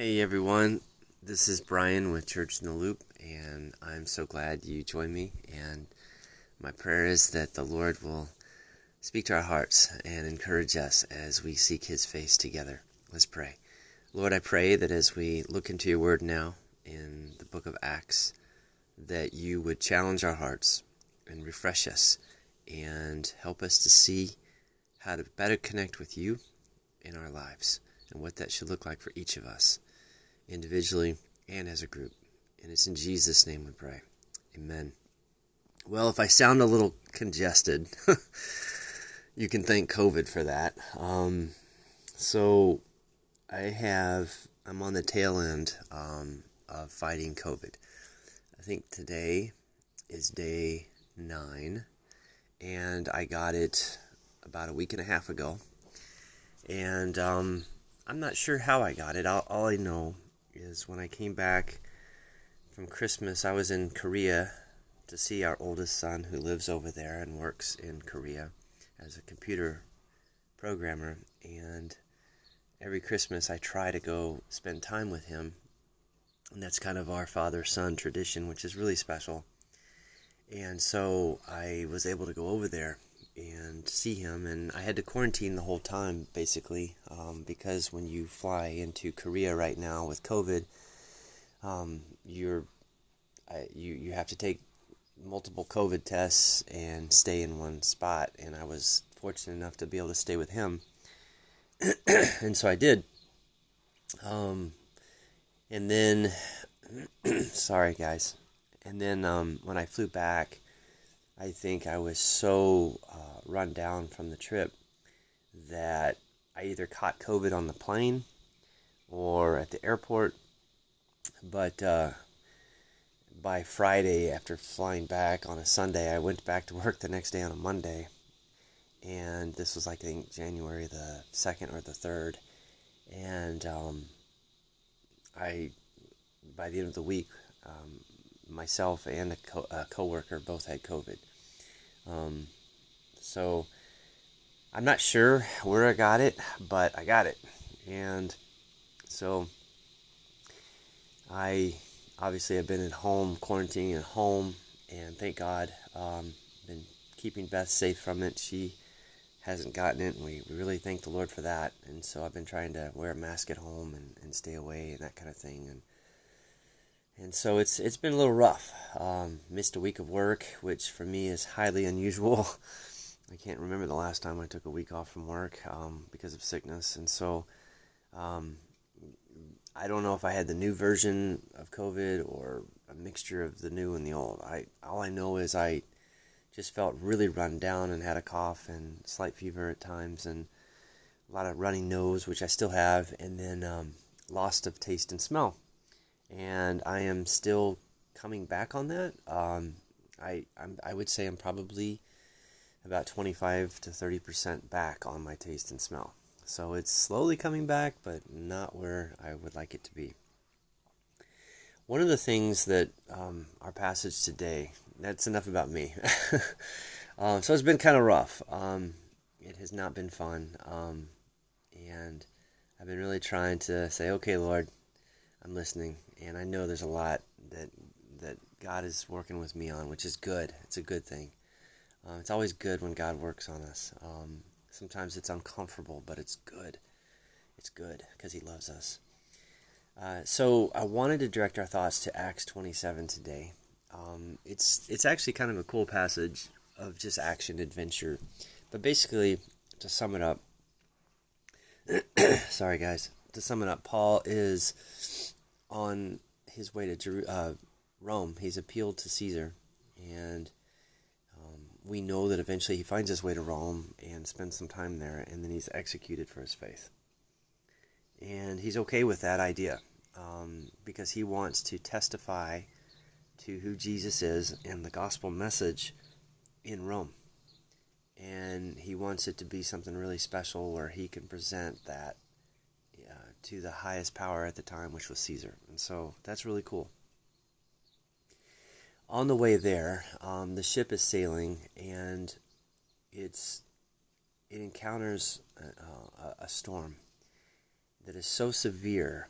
Hey everyone, this is Brian with Church in the Loop, and I'm so glad you joined me. And my prayer is that the Lord will speak to our hearts and encourage us as we seek His face together. Let's pray. Lord, I pray that as we look into your word now in the book of Acts, that you would challenge our hearts and refresh us and help us to see how to better connect with you in our lives and what that should look like for each of us, individually and as a group. And it's in Jesus' name we pray. Amen. Well, if I sound a little congested, you can thank COVID for that. Um, so I have, I'm on the tail end um, of fighting COVID. I think today is day nine, and I got it about a week and a half ago. And um, I'm not sure how I got it. All, all I know is when I came back from Christmas, I was in Korea to see our oldest son who lives over there and works in Korea as a computer programmer. And every Christmas, I try to go spend time with him. And that's kind of our father son tradition, which is really special. And so I was able to go over there and see him. And I had to quarantine the whole time, basically, um, because when you fly into Korea right now with COVID, um, you're I, you you have to take multiple COVID tests and stay in one spot. And I was fortunate enough to be able to stay with him, and so I did. Um, and then, sorry guys. And then um, when I flew back, I think I was so run down from the trip that I either caught COVID on the plane or at the airport. But uh, by Friday, after flying back on a Sunday, I went back to work the next day on a Monday. And this was I think, January the 2nd or the 3rd. And um, I, by the end of the week, um, myself and a, co- a coworker both had COVID. Um, so I'm not sure where I got it, but I got it, and so I obviously have been at home, quarantining at home, and thank God, um, been keeping Beth safe from it. She hasn't gotten it, and we, we really thank the Lord for that. And so I've been trying to wear a mask at home and, and stay away and that kind of thing, and and so it's it's been a little rough. Um, missed a week of work, which for me is highly unusual. I can't remember the last time I took a week off from work um, because of sickness, and so um, I don't know if I had the new version of COVID or a mixture of the new and the old. I all I know is I just felt really run down and had a cough and slight fever at times and a lot of running nose, which I still have, and then um, loss of taste and smell and I am still coming back on that. Um, I I'm, I would say I'm probably about 25 to 30 percent back on my taste and smell. So it's slowly coming back, but not where I would like it to be. One of the things that um, our passage today, that's enough about me. um, so it's been kind of rough. Um, it has not been fun. Um, and I've been really trying to say, okay, Lord, I'm listening, and I know there's a lot that that God is working with me on, which is good. It's a good thing. Uh, it's always good when God works on us. Um, sometimes it's uncomfortable, but it's good. It's good because He loves us. Uh, so I wanted to direct our thoughts to Acts 27 today. Um, it's it's actually kind of a cool passage of just action adventure, but basically to sum it up. sorry guys. To sum it up, Paul is on his way to Jeru- uh, Rome. He's appealed to Caesar, and we know that eventually he finds his way to Rome and spends some time there, and then he's executed for his faith. And he's okay with that idea um, because he wants to testify to who Jesus is and the gospel message in Rome. And he wants it to be something really special where he can present that to the highest power at the time, which was Caesar. And so that's really cool. On the way there, um, the ship is sailing, and it's it encounters a, a, a storm that is so severe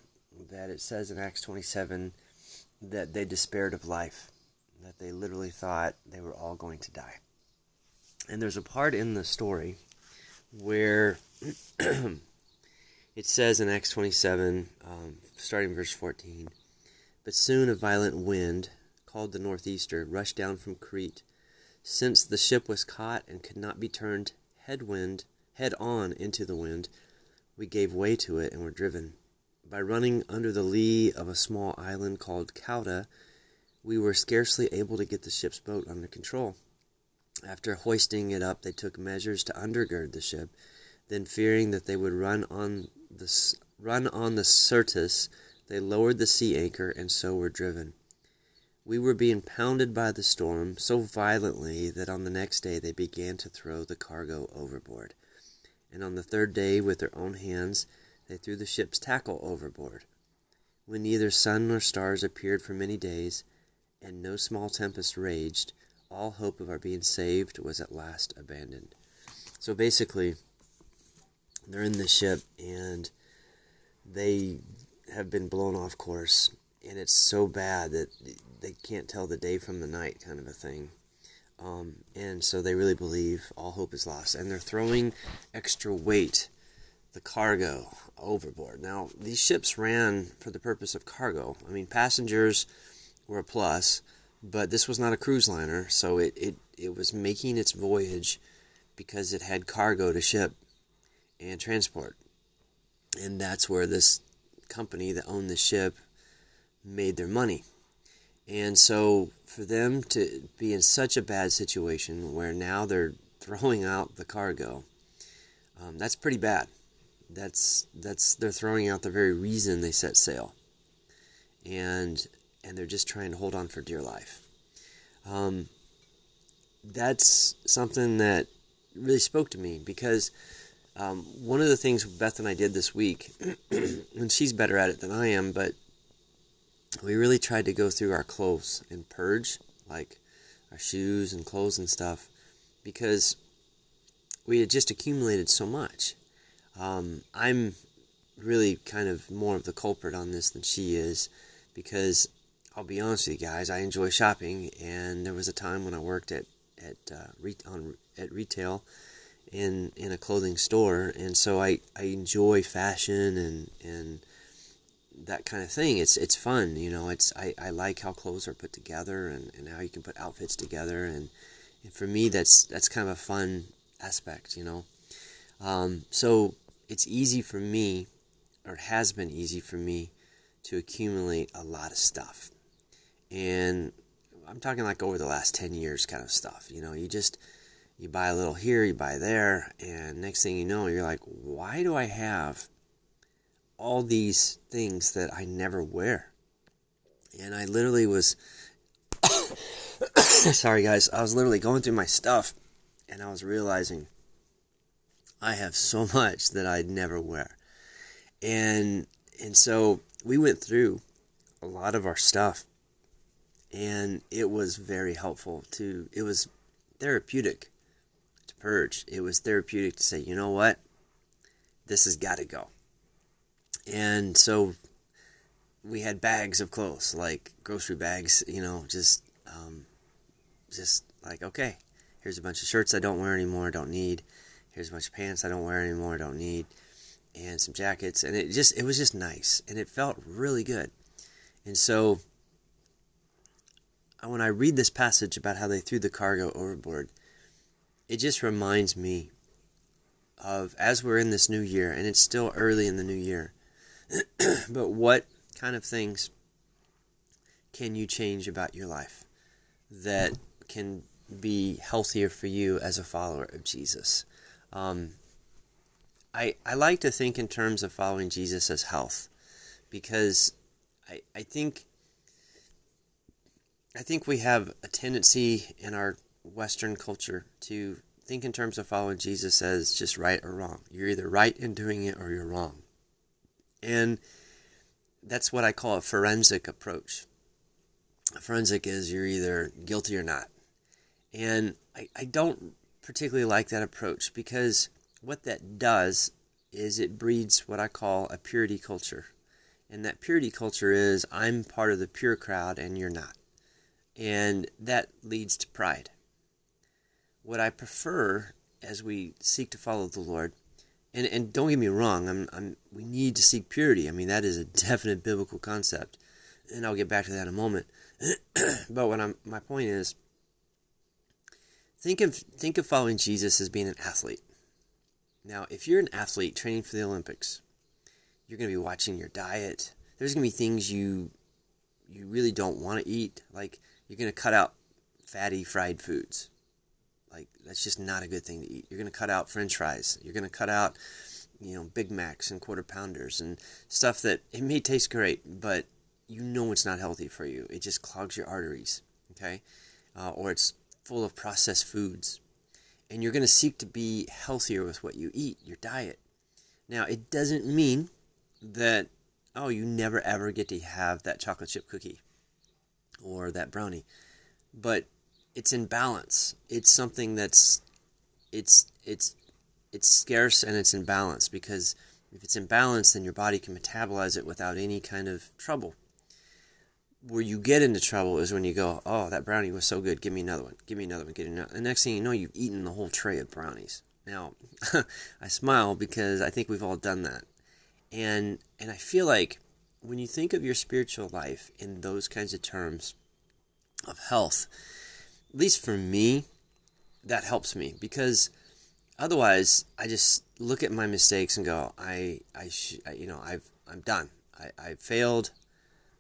that it says in Acts 27 that they despaired of life, that they literally thought they were all going to die. And there's a part in the story where it says in Acts 27, um, starting verse 14, But soon a violent wind, called the northeaster, rushed down from Crete. Since the ship was caught and could not be turned headwind, head on into the wind, we gave way to it and were driven. By running under the lee of a small island called Cauda, we were scarcely able to get the ship's boat under control. After hoisting it up, they took measures to undergird the ship. Then, fearing that they would run on the run on the Syrtis, they lowered the sea anchor and so were driven. We were being pounded by the storm so violently that on the next day they began to throw the cargo overboard. And on the third day, with their own hands, they threw the ship's tackle overboard. When neither sun nor stars appeared for many days, and no small tempest raged, all hope of our being saved was at last abandoned. So basically, they're in the ship and they have been blown off course, and it's so bad that they can't tell the day from the night, kind of a thing. Um, and so they really believe all hope is lost, and they're throwing extra weight the cargo overboard. Now, these ships ran for the purpose of cargo. I mean, passengers were a plus, but this was not a cruise liner, so it, it, it was making its voyage because it had cargo to ship and transport. And that's where this company that owned the ship made their money. And so for them to be in such a bad situation where now they're throwing out the cargo, um, that's pretty bad that's that's they're throwing out the very reason they set sail, and and they're just trying to hold on for dear life. Um, that's something that really spoke to me because um, one of the things Beth and I did this week, and she's better at it than I am, but we really tried to go through our clothes and purge, like our shoes and clothes and stuff, because we had just accumulated so much. Um, I'm really kind of more of the culprit on this than she is because I'll be honest with you guys, I enjoy shopping, and there was a time when I worked at at uh, re- on at retail in in a clothing store, and so I, I enjoy fashion and and that kind of thing. It's it's fun, you know. It's I, I like how clothes are put together and, and how you can put outfits together, and, and for me that's that's kind of a fun aspect, you know. Um, so it's easy for me, or it has been easy for me, to accumulate a lot of stuff. And I'm talking like over the last 10 years kind of stuff. You know, you just, you buy a little here, you buy there, and next thing you know, you're like, why do I have all these things that I never wear? And I literally was, sorry guys, I was literally going through my stuff and I was realizing I have so much that I'd never wear. And and so we went through a lot of our stuff and it was very helpful to it was therapeutic to purge. It was therapeutic to say, you know what? This has got to go. And so we had bags of clothes, like grocery bags, you know, just um, just like okay, here's a bunch of shirts I don't wear anymore, don't need Here's a bunch of pants I don't wear anymore, don't need, and some jackets. And it just, it was just nice. And it felt really good. And so, when I read this passage about how they threw the cargo overboard, it just reminds me of as we're in this new year, and it's still early in the new year, but what kind of things can you change about your life that can be healthier for you as a follower of Jesus? Um, I, I like to think in terms of following Jesus as health because I, I think I think we have a tendency in our Western culture to think in terms of following Jesus as just right or wrong. You're either right in doing it or you're wrong. And that's what I call a forensic approach. A forensic is you're either guilty or not. And I, I don't particularly like that approach because what that does is it breeds what I call a purity culture. And that purity culture is I'm part of the pure crowd and you're not. And that leads to pride. What I prefer as we seek to follow the Lord, and, and don't get me wrong, I'm, I'm, we need to seek purity. I mean, that is a definite biblical concept. And I'll get back to that in a moment. but what I'm, my point is, think of, think of following Jesus as being an athlete. Now, if you're an athlete training for the Olympics, you're going to be watching your diet. There's going to be things you you really don't want to eat. Like you're going to cut out fatty fried foods. Like that's just not a good thing to eat. You're going to cut out french fries. You're going to cut out you know Big Macs and quarter pounders and stuff that it may taste great, but you know it's not healthy for you. It just clogs your arteries, okay? Uh, or it's full of processed foods. And you're going to seek to be healthier with what you eat, your diet. Now, it doesn't mean that oh you never ever get to have that chocolate chip cookie or that brownie but it's in balance. It's something that's it's it's it's scarce and it's in balance because if it's in balance then your body can metabolize it without any kind of trouble. Where you get into trouble is when you go oh that brownie was so good. Give me another one. Give me another one. Get another the next thing you know you've eaten the whole tray of brownies. Now i smile because i think we've all done that. And and I feel like when you think of your spiritual life in those kinds of terms of health, at least for me, that helps me because otherwise I just look at my mistakes and go, I I, sh- I you know I've I'm done. I I failed.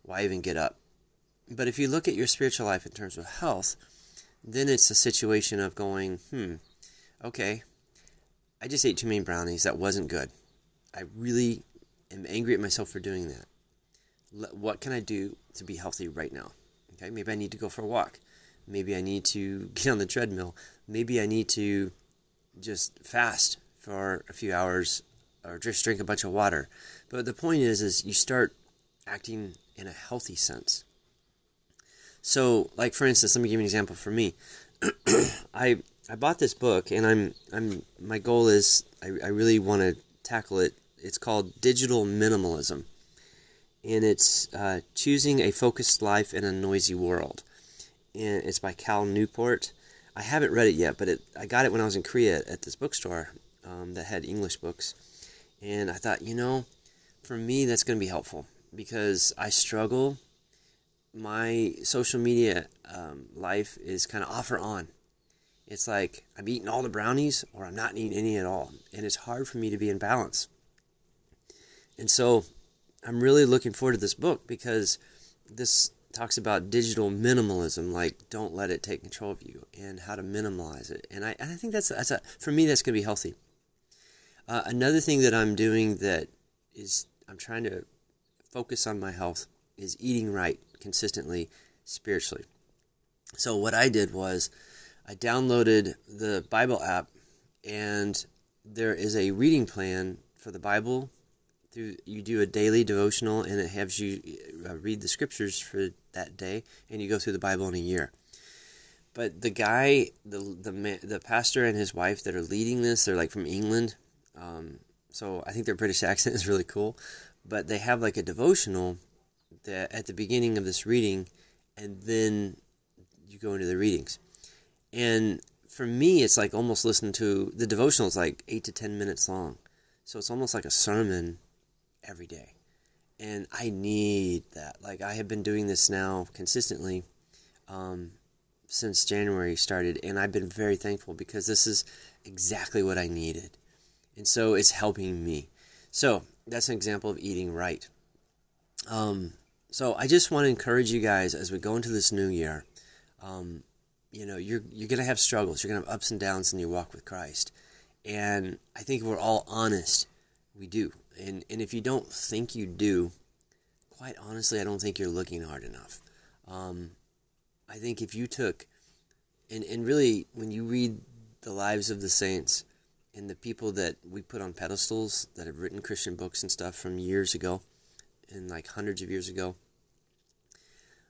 Why even get up? But if you look at your spiritual life in terms of health, then it's a situation of going, hmm, okay, I just ate too many brownies. That wasn't good. I really am angry at myself for doing that. What can I do to be healthy right now? Okay, maybe I need to go for a walk. Maybe I need to get on the treadmill. Maybe I need to just fast for a few hours or just drink a bunch of water. But the point is is you start acting in a healthy sense. So, like for instance, let me give you an example for me. I I bought this book and I'm I'm my goal is I, I really want to tackle it it's called Digital Minimalism, and it's uh, choosing a focused life in a noisy world. And it's by Cal Newport. I haven't read it yet, but it, I got it when I was in Korea at this bookstore um, that had English books, and I thought, you know, for me that's going to be helpful because I struggle. My social media um, life is kind of off or on. It's like I'm eating all the brownies or I'm not eating any at all, and it's hard for me to be in balance. And so I'm really looking forward to this book because this talks about digital minimalism, like don't let it take control of you, and how to minimize it. And I, I think that's, that's a, for me, that's going to be healthy. Uh, another thing that I'm doing that is I'm trying to focus on my health is eating right consistently spiritually. So what I did was I downloaded the Bible app, and there is a reading plan for the Bible through you do a daily devotional and it has you uh, read the scriptures for that day and you go through the bible in a year. But the guy the the the pastor and his wife that are leading this they're like from england um, so i think their british accent is really cool. But they have like a devotional that at the beginning of this reading and then you go into the readings. And for me it's like almost listening to the devotional is like eight to ten minutes long. So it's almost like a sermon every day. And I need that. Like, I have been doing this now consistently um, since January started, and I've been very thankful because this is exactly what I needed. And so it's helping me. So, that's an example of eating right. Um, so, I just want to encourage you guys as we go into this new year. Um, you know, you're, you're to have struggles, you're to have ups and downs in your walk with Christ. And I think we're all honest. We do and and if you don't think you do, quite honestly, I don't think you're looking hard enough. Um, I think if you took, and and really, when you read the lives of the saints and the people that we put on pedestals that have written Christian books and stuff from years ago, and like hundreds of years ago,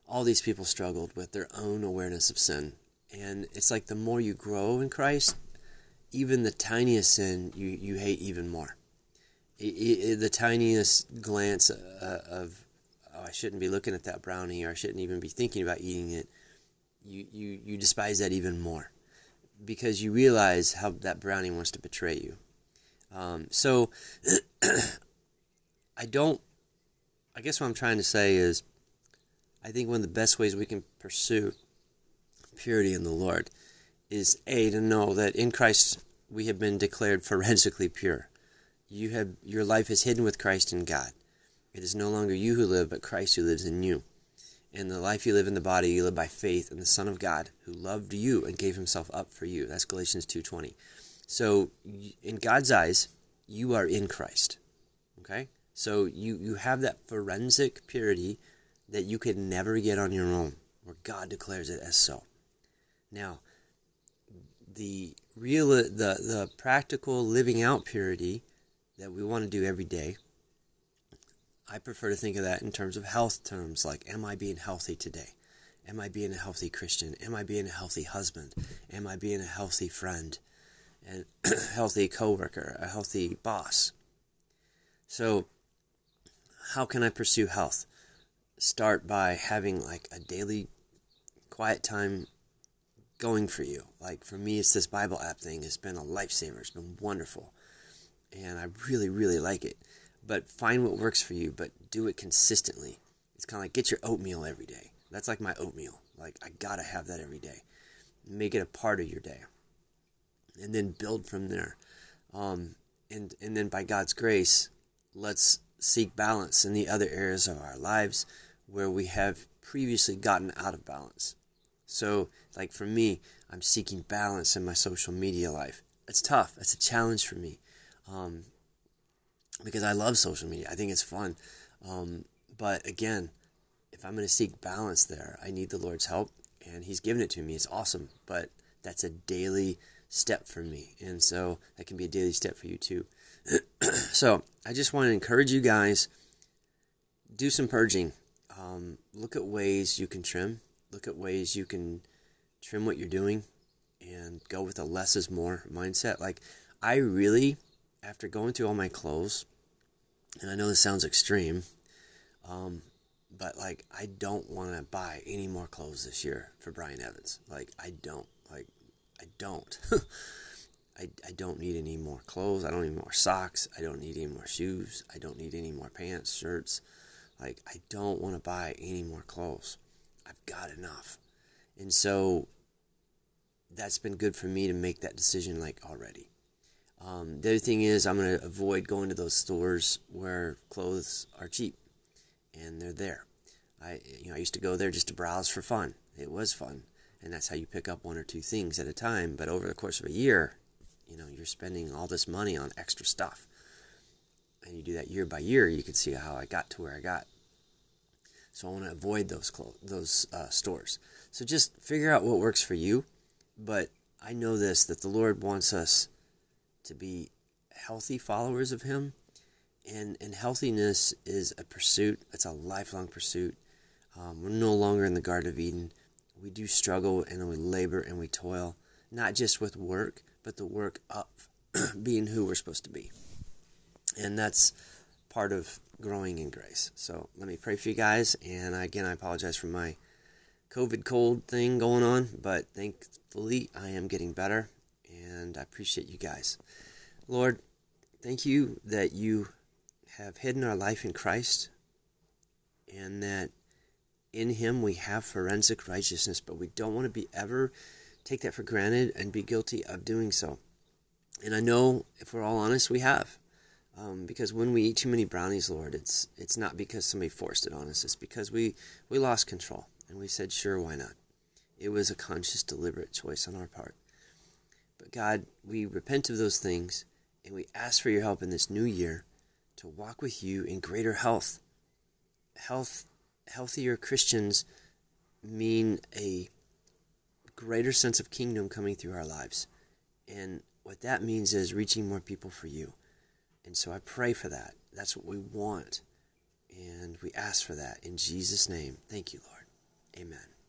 all these people struggled with their own awareness of sin. And it's like the more you grow in Christ, even the tiniest sin you, you hate even more the tiniest glance uh, of oh, I shouldn't be looking at that brownie or I shouldn't even be thinking about eating it, you, you, you despise that even more because you realize how that brownie wants to betray you. Um, so I don't, I guess what I'm trying to say is I think one of the best ways we can pursue purity in the Lord is A, to know that in Christ we have been declared forensically pure. You have your life is hidden with Christ in God. It is no longer you who live, but Christ who lives in you. And the life you live in the body, you live by faith in the Son of God, who loved you and gave himself up for you. That's Galatians 2.20. So, in God's eyes, you are in Christ. Okay? So, you, you have that forensic purity that you could never get on your own, where God declares it as so. Now, the real, the, the practical living out purity that we want to do every day I prefer to think of that in terms of health terms, like, am I being healthy today? Am I being a healthy Christian? Am I being a healthy husband? Am I being a healthy friend? And healthy coworker, a healthy boss? So, how can I pursue health? Start by having like a daily quiet time going for you. Like for me, it's this Bible app thing. It's been a lifesaver. It's been wonderful. And I really, really like it but find what works for you, but do it consistently. It's kind of like get your oatmeal every day. That's like my oatmeal. Like I gotta have that every day. Make it a part of your day, and then build from there. Um, and and then by God's grace, let's seek balance in the other areas of our lives where we have previously gotten out of balance. So, like for me, I'm seeking balance in my social media life. It's tough. It's a challenge for me. Um, because I love social media. I think it's fun. Um, but again, if I'm going to seek balance there, I need the Lord's help, and He's given it to me. It's awesome, but that's a daily step for me, and so that can be a daily step for you too. so I just want to encourage you guys: do some purging. Um, look at ways you can trim. Look at ways you can trim what you're doing, and go with a less is more mindset. Like I really, after going through all my clothes and I know this sounds extreme, um, but like I don't want to buy any more clothes this year for Brian Evans. Like I don't. Like I don't. I, I don't need any more clothes. I don't need more socks. I don't need any more shoes. I don't need any more pants, shirts. Like I don't want to buy any more clothes. I've got enough. And so that's been good for me to make that decision like already. Um, the other thing is, I'm going to avoid going to those stores where clothes are cheap and they're there. I, you know, I used to go there just to browse for fun. It was fun, and that's how you pick up one or two things at a time. But over the course of a year, you know, you're spending all this money on extra stuff, and you do that year by year. You can see how I got to where I got. So I want to avoid those clo- those uh, stores. So just figure out what works for you. But I know this that the Lord wants us to be healthy followers of Him. And, and healthiness is a pursuit, it's a lifelong pursuit. Um, we're no longer in the Garden of Eden. We do struggle and we labor and we toil, not just with work, but the work of being who we're supposed to be. And that's part of growing in grace. So let me pray for you guys. And again, I apologize for my COVID cold thing going on, but thankfully I am getting better and I appreciate you guys. Lord, thank you that you have hidden our life in Christ and that in him we have forensic righteousness, but we don't want to be ever take that for granted and be guilty of doing so. And I know, if we're all honest, we have. Um, because when we eat too many brownies, Lord, it's it's not because somebody forced it on us. It's because we, we lost control and we said, sure, why not? It was a conscious, deliberate choice on our part. But God, we repent of those things and we ask for your help in this new year to walk with you in greater health. Health, healthier Christians mean a greater sense of kingdom coming through our lives. And what that means is reaching more people for you. And so I pray for that. That's what we want. And we ask for that in Jesus' name. Thank you, Lord. Amen.